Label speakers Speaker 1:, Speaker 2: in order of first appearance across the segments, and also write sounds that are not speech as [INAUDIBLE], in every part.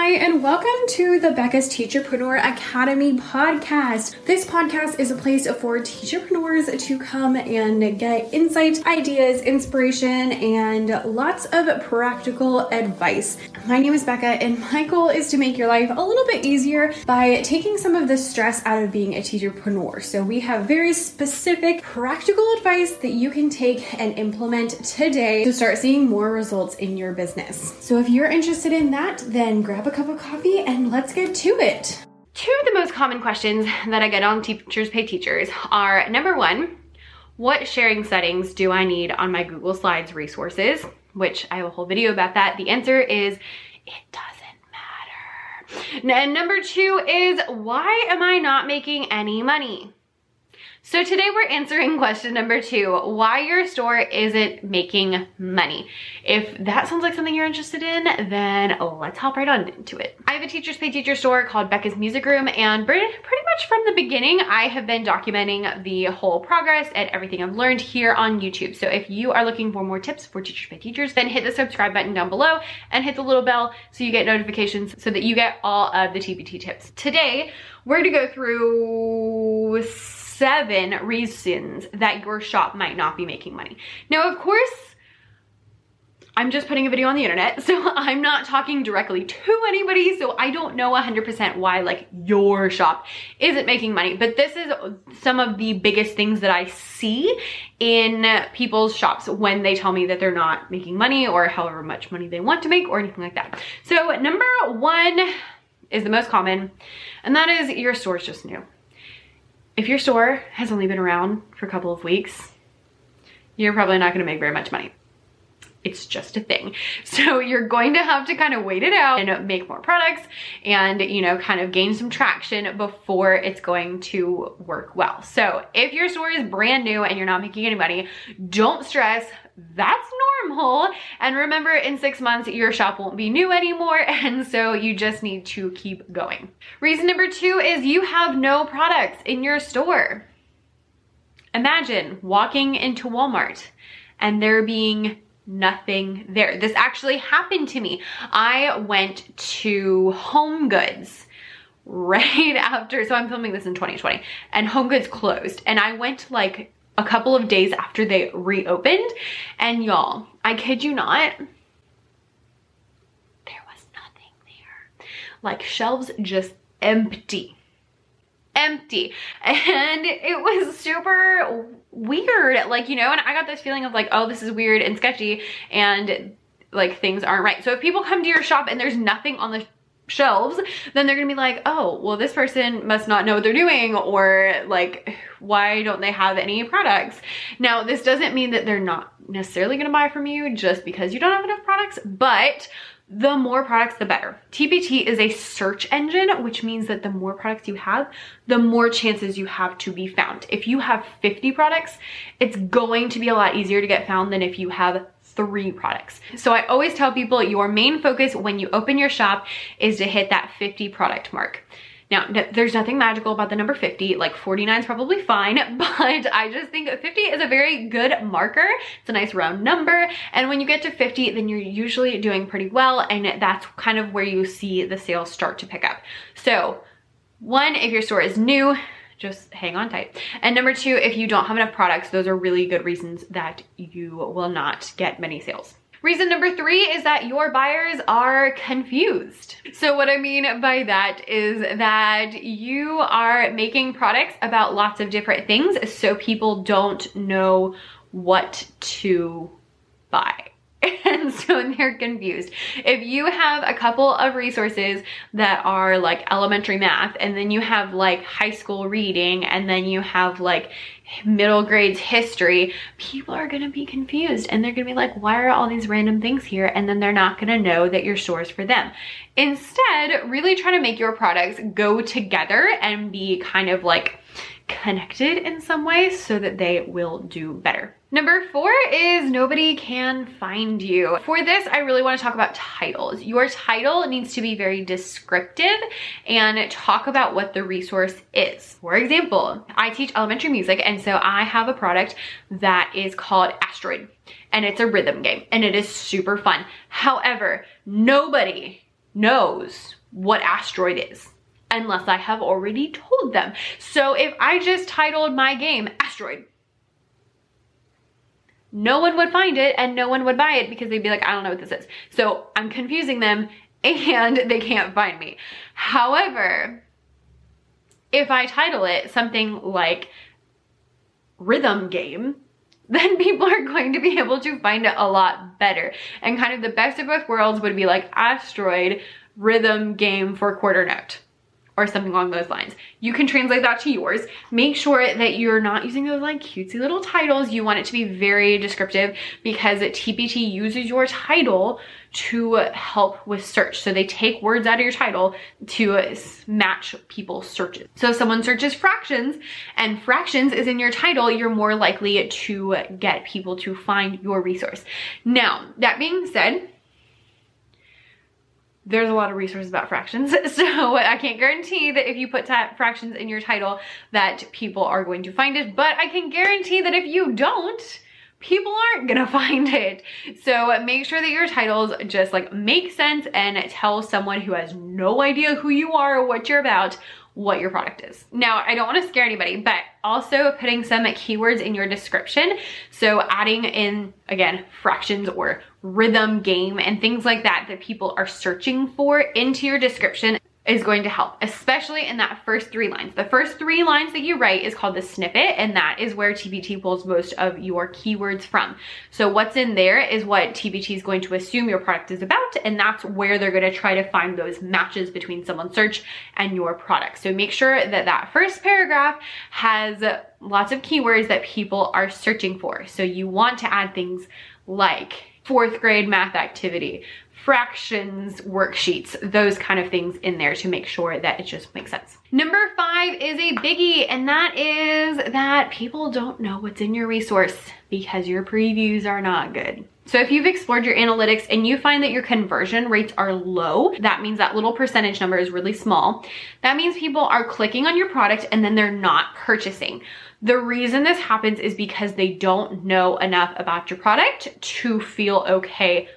Speaker 1: Hi, and welcome to the Becca's Teacherpreneur Academy podcast. This podcast is a place for teacherpreneurs to come and get insight, ideas, inspiration, and lots of practical advice. My name is Becca, and my goal is to make your life a little bit easier by taking some of the stress out of being a teacherpreneur. So, we have very specific practical advice that you can take and implement today to start seeing more results in your business. So, if you're interested in that, then grab a cup of coffee and let's get to it. Two of the most common questions that I get on Teachers Pay Teachers are number one, what sharing settings do I need on my Google Slides resources? Which I have a whole video about that. The answer is it doesn't matter. And number two is why am I not making any money? So today we're answering [LAUGHS] question number two, why your store isn't making money. If that sounds like something you're interested in, then let's hop right on into it. I have a Teachers Pay Teacher store called Becca's Music Room and pretty much from the beginning, I have been documenting the whole progress and everything I've learned here on YouTube. So if you are looking for more tips for Teachers Pay Teachers, then hit the subscribe button down below and hit the little bell so you get notifications so that you get all of the TPT tips. Today, we're gonna go through seven reasons that your shop might not be making money. Now, of course, I'm just putting a video on the internet, [LAUGHS] so I'm not talking directly to anybody, so I don't know 100% why like your shop isn't making money, but this is some of the biggest things that I see in people's shops when they tell me that they're not making money or however much money they want to make or anything like that. So number one is the most common, and that is your store's just new. If your store has only been around for a couple of weeks, you're probably not gonna make very much money. It's just a thing. [LAUGHS] So you're going to have to kind of wait it out and make more products and, you know, kind of gain some traction before it's going to work well. So if your store is brand new and you're not making any money, don't stress. That's normal. And remember, in six months, your shop won't be new anymore. [LAUGHS] And so you just need to keep going. Reason number two is you have no products in your store. Imagine walking into Walmart and there being nothing there. This actually happened to me. I went to Home Goods [LAUGHS] right after, so I'm filming this in 2020, and Home Goods closed. And I went like a couple of days after they reopened. And y'all, I kid you not, there was nothing there. Like shelves just empty empty and it was super weird like you know and i got this feeling of like oh this is weird and sketchy and like things aren't right so if people come to your shop and there's nothing on the shelves, then they're gonna be like, oh, well, this person must not know what they're doing, or like, why don't they have any products? Now, this doesn't mean that they're not necessarily gonna buy from you just because you don't have enough products, but the more products, the better. TPT is a search engine, which means that the more products you have, the more chances you have to be found. If you have 50 products, it's going to be a lot easier to get found than if you have three products. So I always tell people your main focus when you open your shop is to hit that 50 product mark. Now, there's nothing magical about the number 50, like 49 is probably fine, [LAUGHS] but I just think 50 is a very good marker. It's a nice round number. And when you get to 50, then you're usually doing pretty well. And that's kind of where you see the sales start to pick up. So one, if your store is new, just hang on tight. And number two, if you don't have enough products, those are really good reasons that you will not get many sales. Reason number three is that your buyers are confused. So what I mean by that is that you are making products about lots of different things so people don't know what to buy. [LAUGHS] and so they're confused. If you have a couple of resources that are like elementary math and then you have like high school reading and then you have like middle grades history, people are gonna be confused and they're gonna be like, why are all these random things here? And then they're not gonna know that your store's for them. Instead, really try to make your products go together and be kind of like connected in some way so that they will do better. Number four is nobody can find you. For this, I really wanna talk about titles. Your title needs to be very descriptive and talk about what the resource is. For example, I teach elementary music and so I have a product that is called Asteroid and it's a rhythm game and it is super fun. However, nobody knows what asteroid is unless I have already told them. So if I just titled my game asteroid, no one would find it and no one would buy it because they'd be like, I don't know what this is. So I'm confusing them [LAUGHS] and they can't find me. However, if I title it something like rhythm game, [LAUGHS] then people are going to be able to find it a lot better. And kind of the best of both worlds would be like asteroid rhythm game for quarter note or something along those lines. You can translate that to yours. Make sure that you're not using those like cutesy little titles. You want it to be very descriptive because TPT uses your title to help with search. So they take words out of your title to match people's searches. So if someone searches fractions and fractions is in your title, you're more likely to get people to find your resource. Now, that being said, there's a lot of resources about fractions. [LAUGHS] So I can't guarantee that if you put fractions in your title that people are going to find it, but I can guarantee that if you don't, people aren't gonna [LAUGHS] find it. So make sure that your titles just like make sense and tell someone who has no idea who you are or what you're about what your product is. Now, I don't wanna scare anybody, but also putting some keywords in your description. So adding in, again, fractions or rhythm game and things like that that people are searching for into your description is going to help, especially in that first three lines. The first three lines that you write is called the snippet, and that is where TPT pulls most of your keywords from. So what's in there is what TPT is going to assume your product is about, and that's where they're gonna try to find those matches between someone's search and your product. So make sure that that first paragraph has lots of keywords that people are searching for. So you want to add things like fourth grade math activity, fractions worksheets, those kind of things in there to make sure that it just makes sense. Number five is a biggie, and that is that people don't know what's in your resource because your previews are not good. So if you've explored your analytics and you find that your conversion rates are low, that means that little percentage number is really small. That means people are clicking on your product and then they're not purchasing. The reason this happens is because they don't know enough about your product to feel okay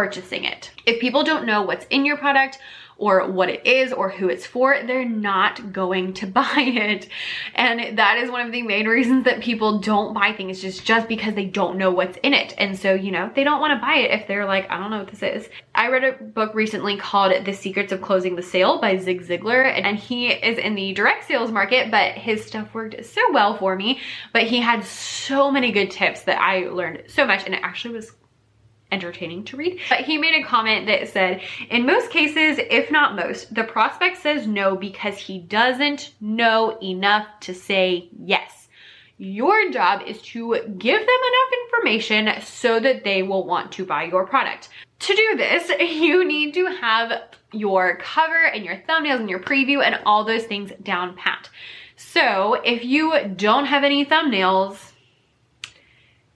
Speaker 1: purchasing it. If people don't know what's in your product or what it is or who it's for, they're not going to [LAUGHS] buy it. And that is one of the main reasons that people don't buy things just, just because they don't know what's in it. And so, you know, they don't want to buy it if they're like, I don't know what this is. I read a book recently called The Secrets of Closing the Sale by Zig Ziglar. And he is in the direct sales market, but his stuff worked so well for me. But he had so many good tips that I learned so much. And it actually was entertaining to read. But he made a comment that said, in most cases, if not most, the prospect says no because he doesn't know enough to say yes. Your job is to give them enough information so that they will want to buy your product. To do this, [LAUGHS] you need to have your cover and your thumbnails and your preview and all those things down pat. So if you don't have any thumbnails,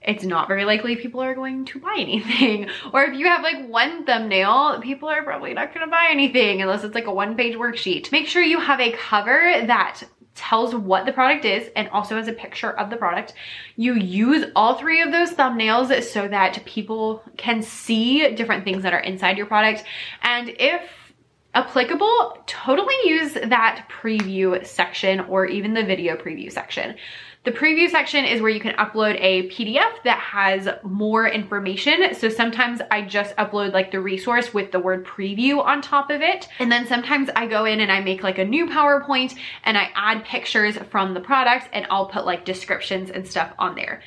Speaker 1: it's not very likely people are going to buy anything. [LAUGHS] Or if you have like one thumbnail, people are probably not gonna buy anything unless it's like a one page worksheet. Make sure you have a cover that tells what the product is and also has a picture of the product. You use all three of those thumbnails so that people can see different things that are inside your product. And if applicable, totally use that preview section or even the video preview section. The preview section is where you can upload a PDF that has more information. So sometimes I just upload like the resource with the word preview on top of it. And then sometimes I go in and I make like a new PowerPoint and I add pictures from the products and I'll put like descriptions and stuff on there.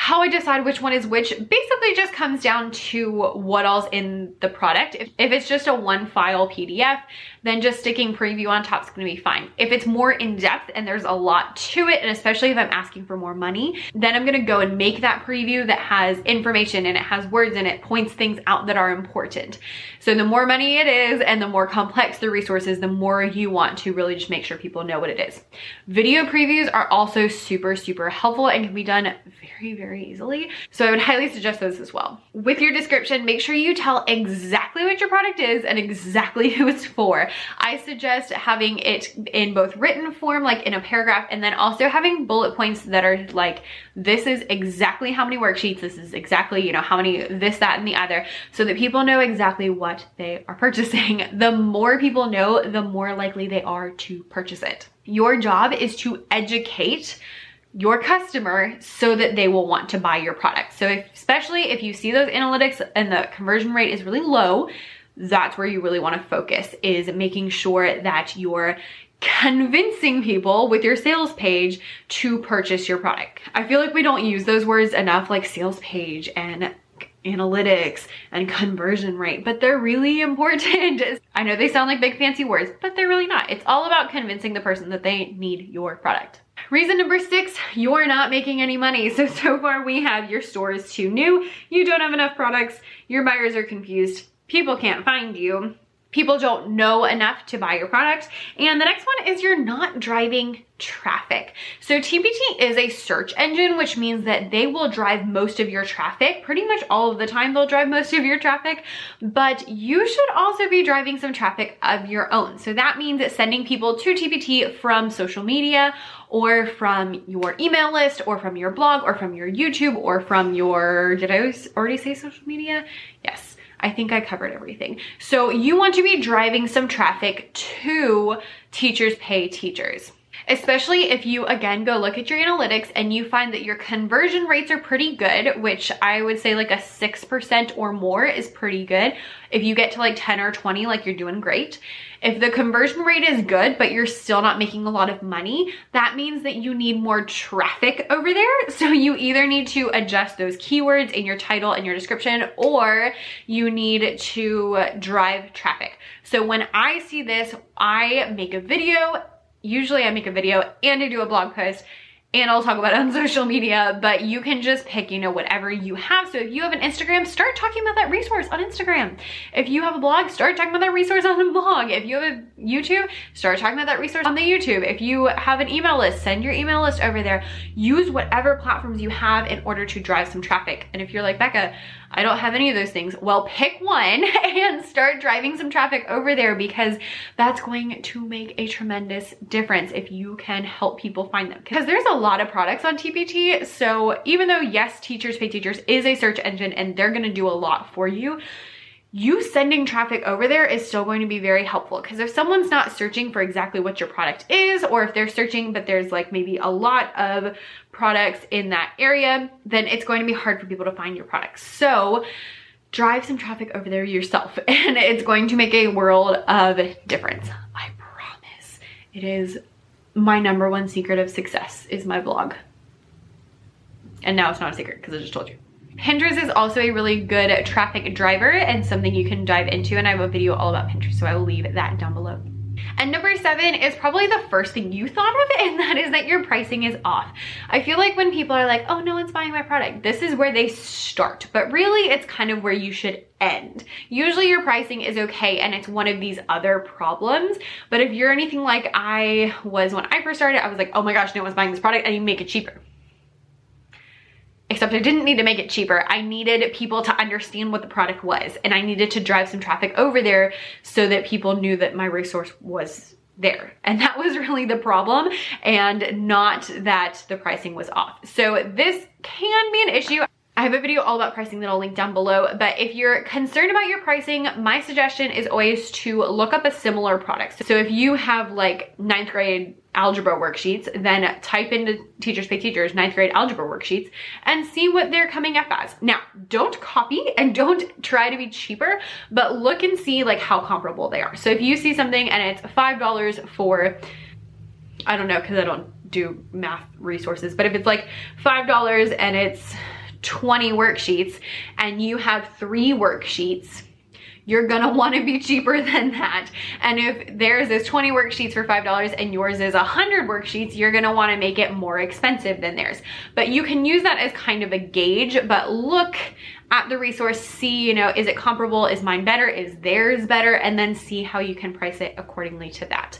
Speaker 1: How I decide which one is which basically just comes down to what all's in the product. If, if it's just a one file PDF, then just sticking preview on top is gonna be fine. If it's more in depth and there's a lot to it, and especially if I'm asking for more money, then I'm gonna go and make that preview that has information and it has words and it points things out that are important. So the more money it is and the more complex the resources, the more you want to really just make sure people know what it is. Video previews are also super, super helpful and can be done very, very very easily. So I would highly suggest those as well. With your description, make sure you tell exactly what your product is and exactly [LAUGHS] who it's for. I suggest having it in both written form, like in a paragraph, and then also having bullet points that are like, this is exactly how many worksheets, this is exactly, you know, how many this, that, and the other, so that people know exactly what they are [LAUGHS] purchasing. The more people know, the more likely they are to purchase it. Your job is to educate your customer so that they will want to buy your product. So if, especially if you see those analytics and the conversion rate is really low, that's where you really want to focus is making sure that you're convincing people with your sales page to purchase your product. I feel like we don't use those words enough like sales page and analytics and conversion rate, but they're really important. [LAUGHS] I know they sound like big fancy words, but they're really not. It's all about convincing the person that they need your product. Reason number six, you're not making any money. So, so far we have your store is too new, you don't have enough products, your buyers are confused, people can't find you, people don't know enough to buy your product. And the next one is you're not driving traffic. So TPT is a search engine, which means that they will drive most of your traffic. Pretty much all of the time they'll drive most of your traffic, but you should also be driving some traffic of your own. So that means that sending people to TPT from social media or from your email list or from your blog or from your YouTube or from your, did I already say social media? Yes. I think I covered everything. So you want to be driving some traffic to Teachers Pay Teachers especially if you again go look at your analytics and you find that your conversion rates are pretty good, which I would say like a 6% or more is pretty good. If you get to like 10 or 20, like you're doing great. If the conversion rate is good, but you're still not making a lot of money, that means that you need more traffic over there. [LAUGHS] So you either need to adjust those keywords in your title and your description, or you need to drive traffic. So when I see this, I make a video usually I make a video and I do a blog post and I'll talk about it on [LAUGHS] social media, but you can just pick, you know, whatever you have. So if you have an Instagram, start talking about that resource on Instagram. If you have a blog, start talking about that resource on a blog. If you have a YouTube, start talking about that resource on the YouTube. If you have an email list, send your email list over there. Use whatever platforms you have in order to drive some traffic. And if you're like, Becca, I don't have any of those things. Well, pick one [LAUGHS] and start driving some traffic over there because that's going to make a tremendous difference if you can help people find them. Because there's a lot of products on TPT. So even though yes, Teachers Pay Teachers is a search engine and they're gonna do a lot for you, you sending traffic over there is still going to be very helpful. Because if someone's not searching for exactly what your product is or if they're searching but there's like maybe a lot of products in that area then it's going to be hard for people to find your products so drive some traffic over there yourself [LAUGHS] and it's going to make a world of difference. I promise. It is my number one secret of success is my blog and now it's not a secret because I just told you Pinterest is also a really good traffic driver and something you can dive into and I have a video all about Pinterest so I will leave that down below. And number seven is probably the first thing you thought of [LAUGHS] and that is that your pricing is off. I feel like when people are like, oh, no one's buying my product, this is where they start, but really it's kind of where you should end. Usually your pricing is okay and it's one of these other problems, but if you're anything like I was when I first started, I was like, oh my gosh, no one's buying this product and you make it cheaper except I didn't need to make it cheaper. I needed people to understand what the product was and I needed to drive some traffic over there so that people knew that my resource was there. And that was really the problem and not that the pricing was off. So this can be an issue. I have a video all about pricing that I'll link down below, but if you're concerned about your pricing, my suggestion is always to look up a similar product. So if you have like ninth grade algebra worksheets, then type into Teachers Pay Teachers ninth grade algebra worksheets and see what they're coming up as. Now, don't copy and [LAUGHS] don't try to be cheaper, but look and see like how comparable they are. So if you see something and it's $5 for, I don't know, cause I don't do math resources, but if it's like $5 and it's 20 worksheets and you have three worksheets, you're gonna [LAUGHS] wanna be cheaper than that. And if theirs is 20 worksheets for $5 and yours is 100 worksheets, you're gonna wanna make it more expensive than theirs. But you can use that as kind of a gauge, but look at the resource, see, you know, is it comparable? Is mine better? Is theirs better? And then see how you can price it accordingly to that.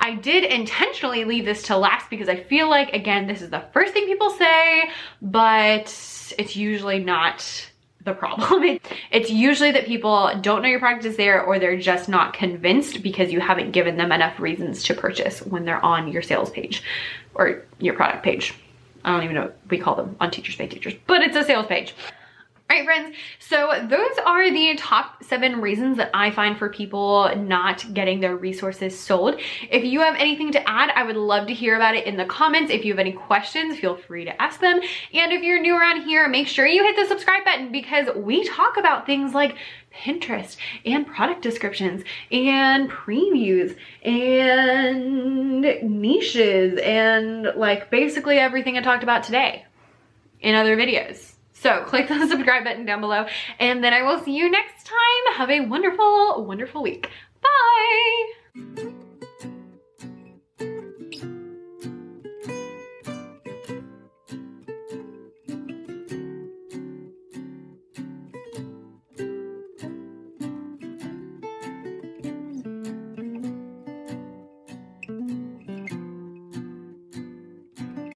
Speaker 1: I did intentionally leave this to last because I feel like, again, this is the first thing people say, but it's usually not the problem. [LAUGHS] it's usually that people don't know your product is there or they're just not convinced because you haven't given them enough reasons to purchase when they're on your sales page or your product page. I don't even know what we call them on Teachers Pay Teachers, but it's a sales page. All right, friends, so those are the top seven reasons that I find for people not getting their resources sold. If you have anything to add, I would love to hear about it in the comments. If you have any questions, feel free to ask them. And if you're new around here, make sure you hit the subscribe button because we talk about things like Pinterest and product descriptions and previews and niches and like basically everything I talked about today in other videos. So click the [LAUGHS] subscribe button down below and then I will see you next time. Have a wonderful, wonderful week. Bye.